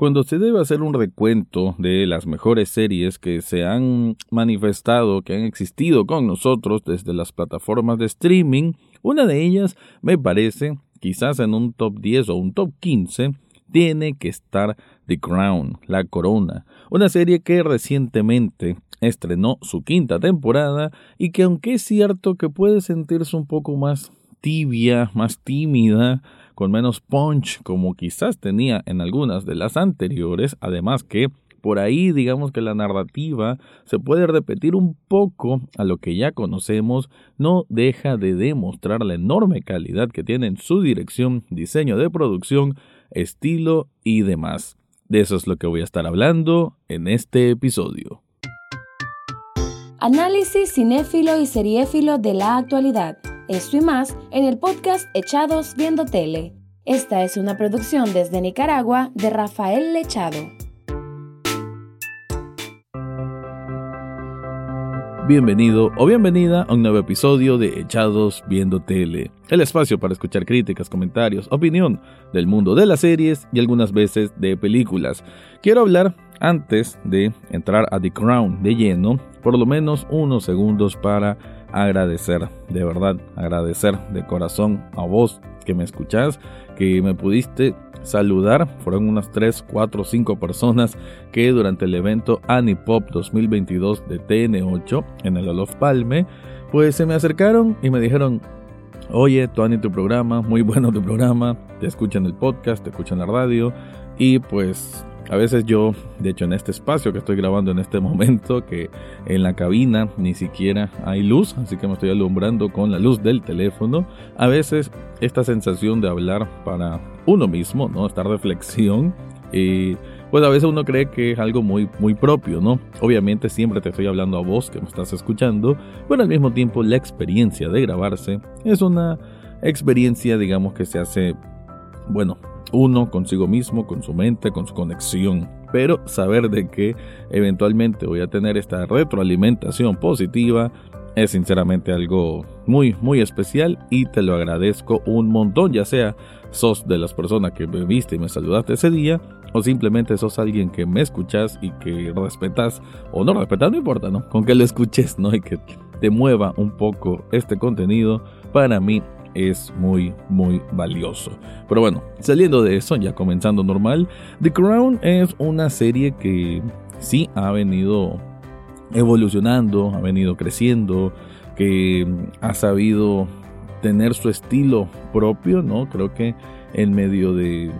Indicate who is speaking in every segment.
Speaker 1: Cuando se debe hacer un recuento de las mejores series que se han manifestado, que han existido con nosotros desde las plataformas de streaming, una de ellas me parece, quizás en un top 10 o un top 15, tiene que estar The Crown, La Corona, una serie que recientemente estrenó su quinta temporada y que aunque es cierto que puede sentirse un poco más tibia, más tímida, con menos punch como quizás tenía en algunas de las anteriores, además que por ahí digamos que la narrativa se puede repetir un poco a lo que ya conocemos, no deja de demostrar la enorme calidad que tiene en su dirección, diseño de producción, estilo y demás. De eso es lo que voy a estar hablando en este episodio.
Speaker 2: Análisis cinéfilo y seriéfilo de la actualidad. Esto y más en el podcast Echados Viendo Tele. Esta es una producción desde Nicaragua de Rafael Lechado.
Speaker 1: Bienvenido o bienvenida a un nuevo episodio de Echados Viendo Tele, el espacio para escuchar críticas, comentarios, opinión del mundo de las series y algunas veces de películas. Quiero hablar antes de entrar a The Crown de lleno, por lo menos unos segundos para agradecer, de verdad, agradecer de corazón a vos que me escuchás, que me pudiste saludar. Fueron unas 3, 4, 5 personas que durante el evento Anipop 2022 de TN8 en el Olof Palme, pues se me acercaron y me dijeron, oye, Tony, tu programa, muy bueno tu programa, te escuchan el podcast, te escuchan la radio y pues a veces yo, de hecho en este espacio que estoy grabando en este momento, que en la cabina ni siquiera hay luz, así que me estoy alumbrando con la luz del teléfono, a veces esta sensación de hablar para uno mismo, ¿no? Esta reflexión, y pues a veces uno cree que es algo muy, muy propio, ¿no? Obviamente siempre te estoy hablando a vos que me estás escuchando, pero al mismo tiempo la experiencia de grabarse es una experiencia, digamos, que se hace, bueno, uno consigo mismo, con su mente, con su conexión. Pero saber de que eventualmente voy a tener esta retroalimentación positiva es sinceramente algo muy, muy especial y te lo agradezco un montón, ya sea sos de las personas que me viste y me saludaste ese día o simplemente sos alguien que me escuchas y que respetas o no respetas, no importa, ¿no? Con que lo escuches, ¿no? Y que te mueva un poco este contenido, para mí es muy, muy valioso. Pero bueno, saliendo de eso, ya comenzando normal, The Crown es una serie que sí ha venido evolucionando, ha venido creciendo, que ha sabido tener su estilo propio, ¿no? Creo que en medio de,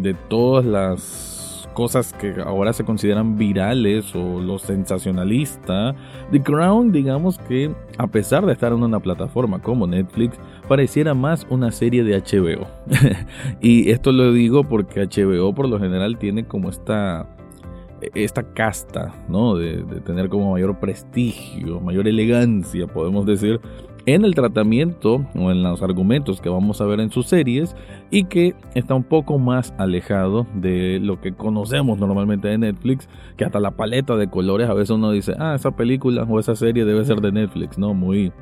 Speaker 1: de todas las cosas que ahora se consideran virales o lo sensacionalista, The Crown, digamos que a pesar de estar en una plataforma como Netflix, pareciera más una serie de HBO. y esto lo digo porque HBO por lo general tiene como esta esta casta, ¿no? De, de, tener como mayor prestigio, mayor elegancia, podemos decir, en el tratamiento o en los argumentos que vamos a ver en sus series y que está un poco más alejado de lo que conocemos normalmente de Netflix, que hasta la paleta de colores a veces uno dice, ah, esa película o esa serie debe ser de Netflix, ¿no? Muy,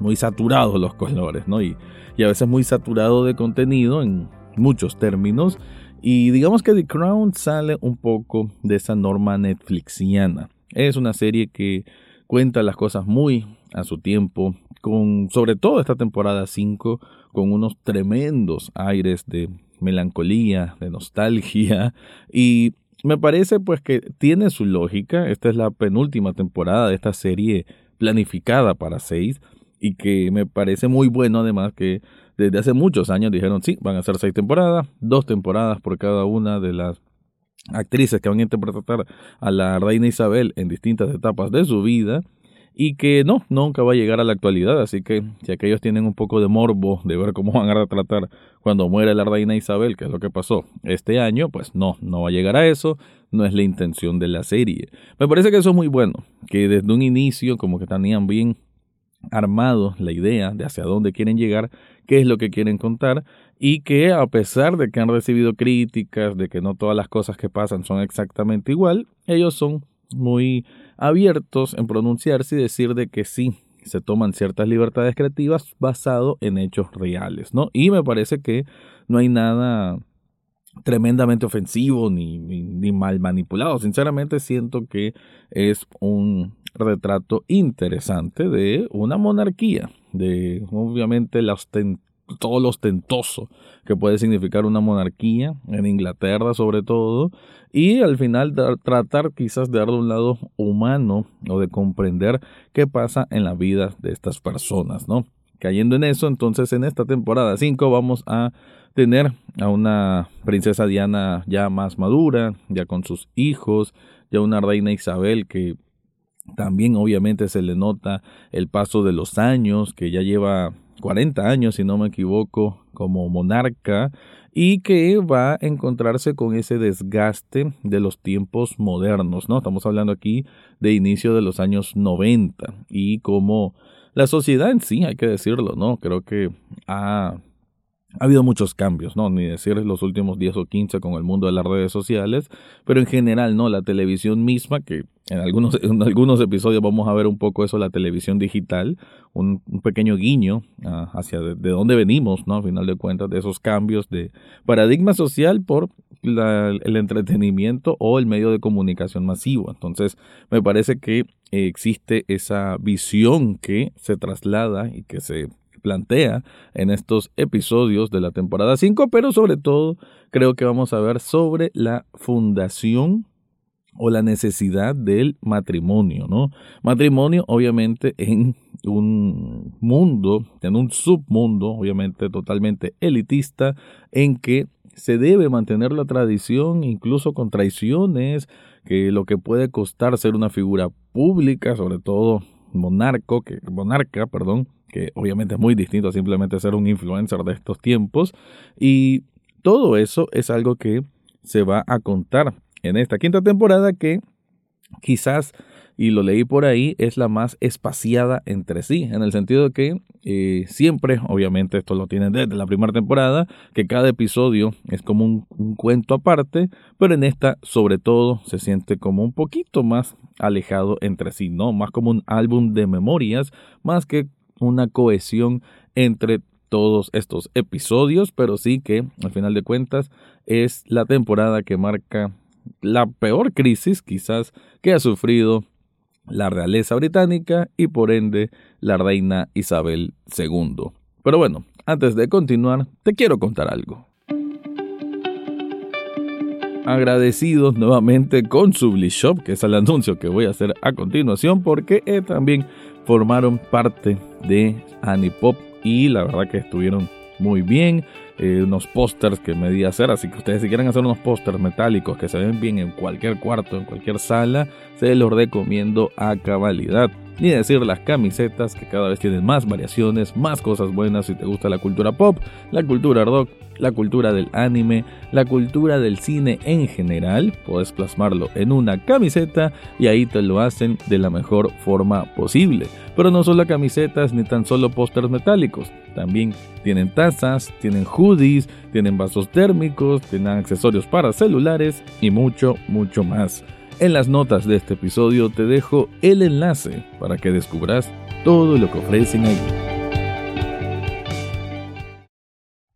Speaker 1: muy saturados los colores, ¿no? Y, y a veces muy saturado de contenido en muchos términos. Y digamos que The Crown sale un poco de esa norma netflixiana. Es una serie que cuenta las cosas muy a su tiempo, con sobre todo esta temporada 5, con unos tremendos aires de melancolía, de nostalgia y me parece pues que tiene su lógica. Esta es la penúltima temporada de esta serie planificada para seis y que me parece muy bueno además que desde hace muchos años dijeron sí, van a ser seis temporadas, dos temporadas por cada una de las actrices que van a interpretar a la reina Isabel en distintas etapas de su vida y que no, nunca va a llegar a la actualidad, así que si aquellos tienen un poco de morbo de ver cómo van a retratar cuando muere la reina Isabel, que es lo que pasó este año, pues no, no va a llegar a eso, no es la intención de la serie. Me parece que eso es muy bueno, que desde un inicio como que tenían bien armado la idea de hacia dónde quieren llegar, qué es lo que quieren contar y que a pesar de que han recibido críticas, de que no todas las cosas que pasan son exactamente igual, ellos son muy abiertos en pronunciarse y decir de que sí, se toman ciertas libertades creativas basado en hechos reales, ¿no? Y me parece que no hay nada tremendamente ofensivo ni, ni, mal manipulado. Sinceramente siento que es un retrato interesante de una monarquía, de obviamente todo lo ostentoso que puede significar una monarquía, en Inglaterra sobre todo, y al final tratar quizás de darle un lado humano o de comprender qué pasa en la vida de estas personas, ¿no? Cayendo en eso, entonces en esta temporada 5 vamos a tener a una princesa Diana ya más madura, ya con sus hijos, ya una reina Isabel que también obviamente se le nota el paso de los años, que ya lleva 40 años, si no me equivoco, como monarca, y que va a encontrarse con ese desgaste de los tiempos modernos, ¿no? Estamos hablando aquí de inicio de los años 90 y como la sociedad en sí, hay que decirlo, ¿no? Creo que ha ha habido muchos cambios, ¿no? Ni decir los últimos 10 o 15 con el mundo de las redes sociales, pero en general, ¿no? La televisión misma, que en algunos, en algunos episodios vamos a ver un poco eso, la televisión digital, un, pequeño guiño ah, hacia de, dónde venimos, ¿no? A final de cuentas, de esos cambios de paradigma social por el entretenimiento o el medio de comunicación masivo. Entonces, me parece que existe esa visión que se traslada y que se plantea en estos episodios de la temporada 5, pero sobre todo creo que vamos a ver sobre la fundación o la necesidad del matrimonio, ¿no? Matrimonio obviamente en un mundo, en un submundo, obviamente totalmente elitista, en que se debe mantener la tradición incluso con traiciones, que lo que puede costar ser una figura pública, sobre todo monarco, que, monarca, perdón, que obviamente es muy distinto a simplemente ser un influencer de estos tiempos. Y todo eso es algo que se va a contar en esta quinta temporada que quizás, y lo leí por ahí, es la más espaciada entre sí, en el sentido de que eh, siempre, obviamente esto lo tienen desde la primera temporada, que cada episodio es como un, un, cuento aparte, pero en esta sobre todo se siente como un poquito más alejado entre sí, ¿no? Más como un álbum de memorias, más que una cohesión entre todos estos episodios, pero sí que al final de cuentas es la temporada que marca la peor crisis quizás que ha sufrido la realeza británica y por ende la reina Isabel II. Pero bueno, antes de continuar, te quiero contar algo. Agradecidos nuevamente con Sublishop, que es el anuncio que voy a hacer a continuación, porque eh, también formaron parte de Anipop y la verdad que estuvieron muy bien. Eh, unos pósters que me di hacer, así que ustedes si quieren hacer unos pósters metálicos que se ven bien en cualquier cuarto, en cualquier sala, se los recomiendo a cabalidad. Ni decir las camisetas que cada vez tienen más variaciones, más cosas buenas si te gusta la cultura pop, la cultura rock, la cultura del anime, la cultura del cine en general. Puedes plasmarlo en una camiseta y ahí te lo hacen de la mejor forma posible. Pero no solo camisetas ni tan solo pósters metálicos. También tienen tazas, tienen hoodies, tienen vasos térmicos, tienen accesorios para celulares y mucho, mucho más. En las notas de este episodio te dejo el enlace para que descubras todo lo que ofrecen ahí.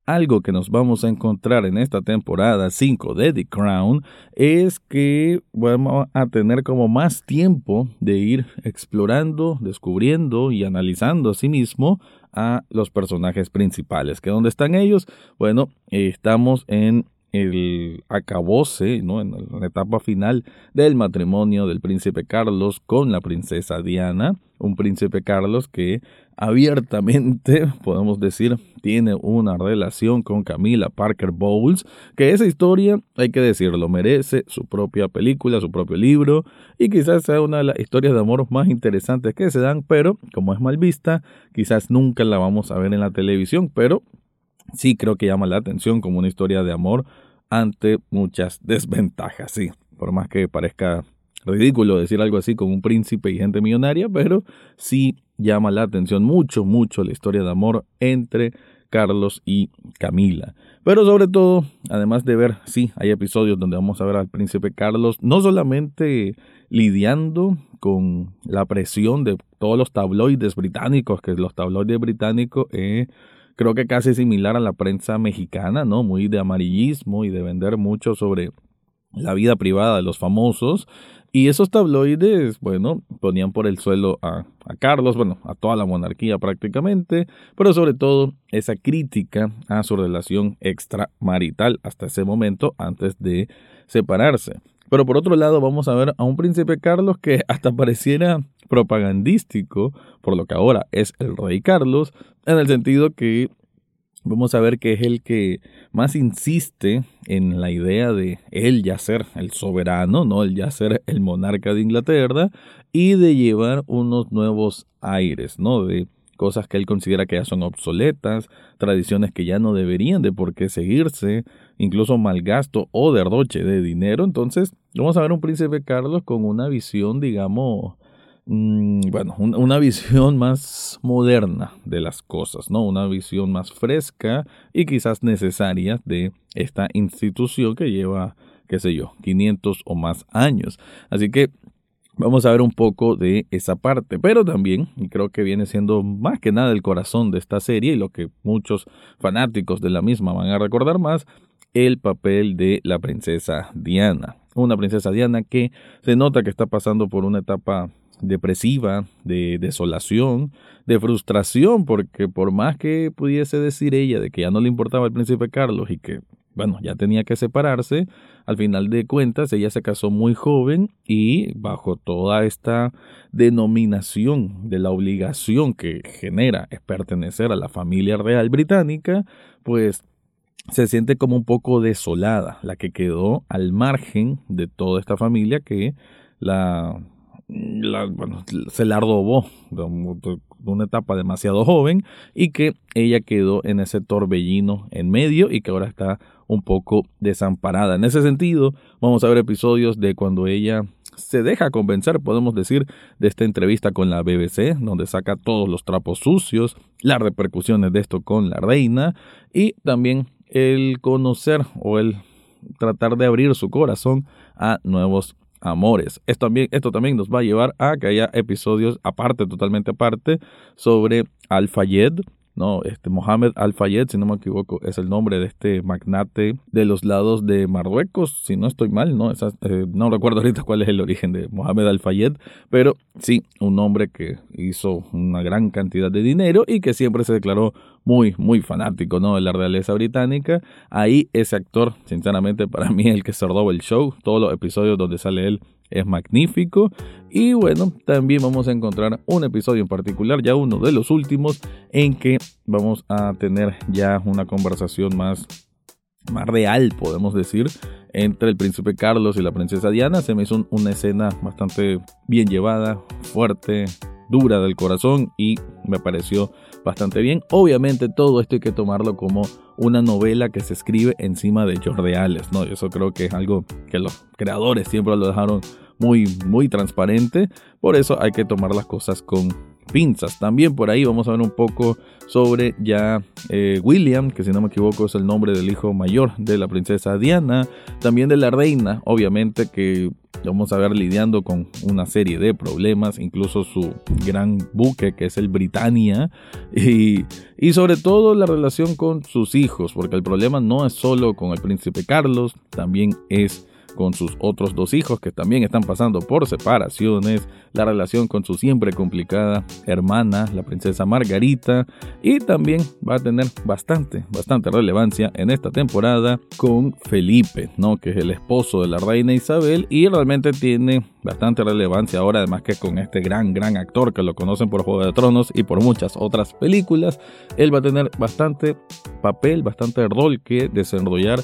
Speaker 1: algo que nos vamos a encontrar en esta temporada 5 de The Crown es que vamos a tener como más tiempo de ir explorando, descubriendo y analizando a sí mismo a los personajes principales. ¿Que dónde están ellos? Bueno, estamos en el acabose, en la etapa final del matrimonio del príncipe Carlos con la princesa Diana, un príncipe Carlos que abiertamente, podemos decir, tiene una relación con Camila Parker Bowles, que esa historia, hay que decirlo, merece su propia película, su propio libro, y quizás sea una de las historias de amor más interesantes que se dan, pero como es mal vista, quizás nunca la vamos a ver en la televisión, pero sí creo que llama la atención como una historia de amor ante muchas desventajas, sí, por más que parezca ridículo decir algo así con un príncipe y gente millonaria, pero sí llama la atención mucho, mucho la historia de amor entre Carlos y Camila. Pero sobre todo, además de ver, sí, hay episodios donde vamos a ver al príncipe Carlos no solamente lidiando con la presión de todos los tabloides británicos, que los tabloides británicos eh, creo que casi similar a la prensa mexicana, ¿no? Muy de amarillismo y de vender mucho sobre la vida privada de los famosos. Y esos tabloides, bueno, ponían por el suelo a, a, Carlos, bueno, a toda la monarquía prácticamente, pero sobre todo esa crítica a su relación extramarital hasta ese momento antes de separarse. Pero por otro lado vamos a ver a un príncipe Carlos que hasta pareciera propagandístico, por lo que ahora es el rey Carlos, en el sentido que vamos a ver que es el que más insiste en la idea de él ya ser el soberano, ¿no? El ya ser el monarca de Inglaterra y de llevar unos nuevos aires, ¿no? De cosas que él considera que ya son obsoletas, tradiciones que ya no deberían de por qué seguirse, incluso malgasto o derroche de dinero. Entonces, vamos a ver un príncipe Carlos con una visión, digamos, Mm, bueno, una visión más moderna de las cosas, ¿no? Una visión más fresca y quizás necesaria de esta institución que lleva, qué sé yo, 500 o más años. Así que vamos a ver un poco de esa parte, pero también, creo que viene siendo más que nada el corazón de esta serie y lo que muchos fanáticos de la misma van a recordar más, el papel de la princesa Diana. Una princesa Diana que se nota que está pasando por una etapa depresiva, de desolación, de frustración, porque por más que pudiese decir ella de que ya no le importaba el príncipe Carlos y que, bueno, ya tenía que separarse, al final de cuentas ella se casó muy joven y bajo toda esta denominación de la obligación que genera es pertenecer a la familia real británica, pues se siente como un poco desolada, la que quedó al margen de toda esta familia que la bueno, se la ardobó de una etapa demasiado joven y que ella quedó en ese torbellino en medio y que ahora está un poco desamparada. En ese sentido, vamos a ver episodios de cuando ella se deja convencer, podemos decir, de esta entrevista con la BBC, donde saca todos los trapos sucios, las repercusiones de esto con la reina y también el conocer o el tratar de abrir su corazón a nuevos amores. Esto también, esto también nos va a llevar a que haya episodios aparte, totalmente aparte, sobre Al-Fayed, ¿no? Este Mohamed Al-Fayed, si no me equivoco, es el nombre de este magnate de los lados de Marruecos, si no estoy mal, ¿no? Eh, no recuerdo ahorita cuál es el origen de Mohamed Al-Fayed, pero sí, un hombre que hizo una gran cantidad de dinero y que siempre se declaró muy, muy fanático, ¿no? De la realeza británica. Ahí ese actor, sinceramente, para mí es el que cerró el show, todos los episodios donde sale él es magnífico. Y bueno, también vamos a encontrar un episodio en particular, ya uno de los últimos, en que vamos a tener ya una conversación más, más real, podemos decir, entre el príncipe Carlos y la princesa Diana. Se me hizo una escena bastante bien llevada, fuerte, dura del corazón y me pareció bastante bien. Obviamente todo esto hay que tomarlo como una novela que se escribe encima de hechos reales, ¿no? Eso creo que es algo que los creadores siempre lo dejaron muy, muy transparente. Por eso hay que tomar las cosas con pinzas. También por ahí vamos a ver un poco sobre ya eh, William, que si no me equivoco es el nombre del hijo mayor de la princesa Diana, también de la reina, obviamente que vamos a ver lidiando con una serie de problemas, incluso su gran buque que es el Britannia, y, y sobre todo la relación con sus hijos, porque el problema no es solo con el príncipe Carlos, también es con sus otros dos hijos que también están pasando por separaciones, la relación con su siempre complicada hermana, la princesa Margarita, y también va a tener bastante, bastante relevancia en esta temporada con Felipe, ¿no? que es el esposo de la reina Isabel y realmente tiene bastante relevancia ahora, además que con este gran, gran actor que lo conocen por Juego de Tronos y por muchas otras películas, él va a tener bastante papel, bastante rol que desarrollar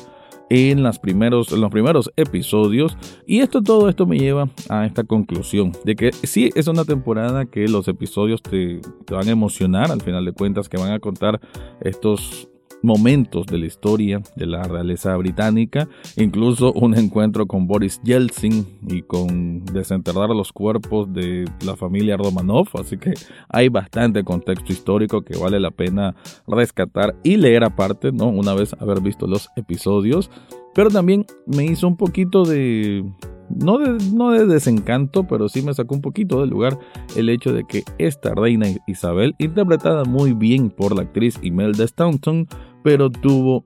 Speaker 1: en, primeros, en los primeros episodios. Y esto, todo esto me lleva a esta conclusión de que sí es una temporada que los episodios te van a emocionar al final de cuentas, que van a contar estos momentos de la historia de la realeza británica, incluso un encuentro con Boris Yeltsin y con desenterrar los cuerpos de la familia Romanov, así que hay bastante contexto histórico que vale la pena rescatar y leer aparte, ¿no? Una vez haber visto los episodios, pero también me hizo un poquito de no de, no de desencanto, pero sí me sacó un poquito del lugar el hecho de que esta reina Isabel, interpretada muy bien por la actriz Imelda Staunton, pero tuvo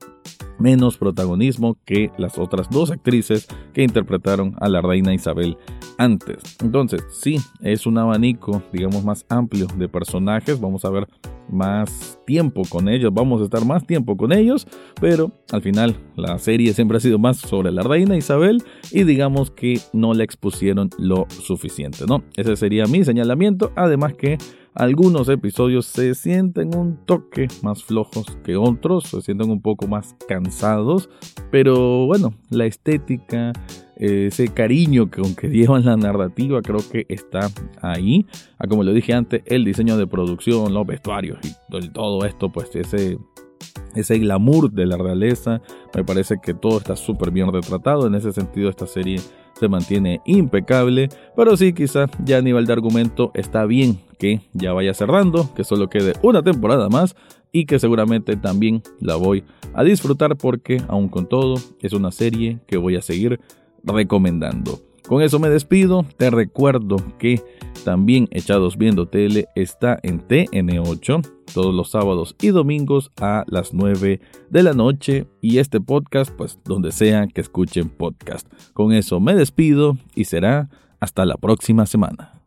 Speaker 1: menos protagonismo que las otras dos actrices que interpretaron a la reina Isabel antes. Entonces, sí, es un abanico, digamos, más amplio de personajes. Vamos a ver más tiempo con ellos, vamos a estar más tiempo con ellos, pero al final la serie siempre ha sido más sobre la reina Isabel y digamos que no la expusieron lo suficiente, ¿no? Ese sería mi señalamiento, además que algunos episodios se sienten un toque más flojos que otros, se sienten un poco más cansados, pero bueno, la estética, ese cariño que aunque llevan la narrativa creo que está ahí. Ah, como lo dije antes, el diseño de producción, los vestuarios y todo esto, pues ese, ese glamour de la realeza, me parece que todo está súper bien retratado. En ese sentido, esta serie se mantiene impecable, pero sí, quizá ya a nivel de argumento está bien que ya vaya cerrando, que solo quede una temporada más y que seguramente también la voy a disfrutar porque, aun con todo, es una serie que voy a seguir recomendando. Con eso me despido, te recuerdo que también Echados Viendo Tele está en TN8 todos los sábados y domingos a las 9 de la noche y este podcast pues donde sea que escuchen podcast. Con eso me despido y será hasta la próxima semana.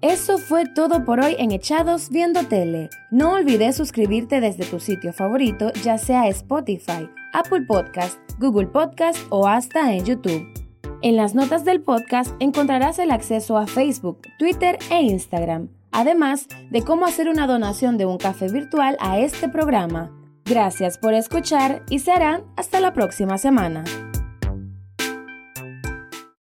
Speaker 2: Eso fue todo por hoy en Echados Viendo Tele. No olvides suscribirte desde tu sitio favorito, ya sea Spotify, Apple Podcast, Google Podcast o hasta en YouTube. En las notas del podcast encontrarás el acceso a Facebook, Twitter e Instagram, además de cómo hacer una donación de un café virtual a este programa. Gracias por escuchar y serán hasta la próxima semana.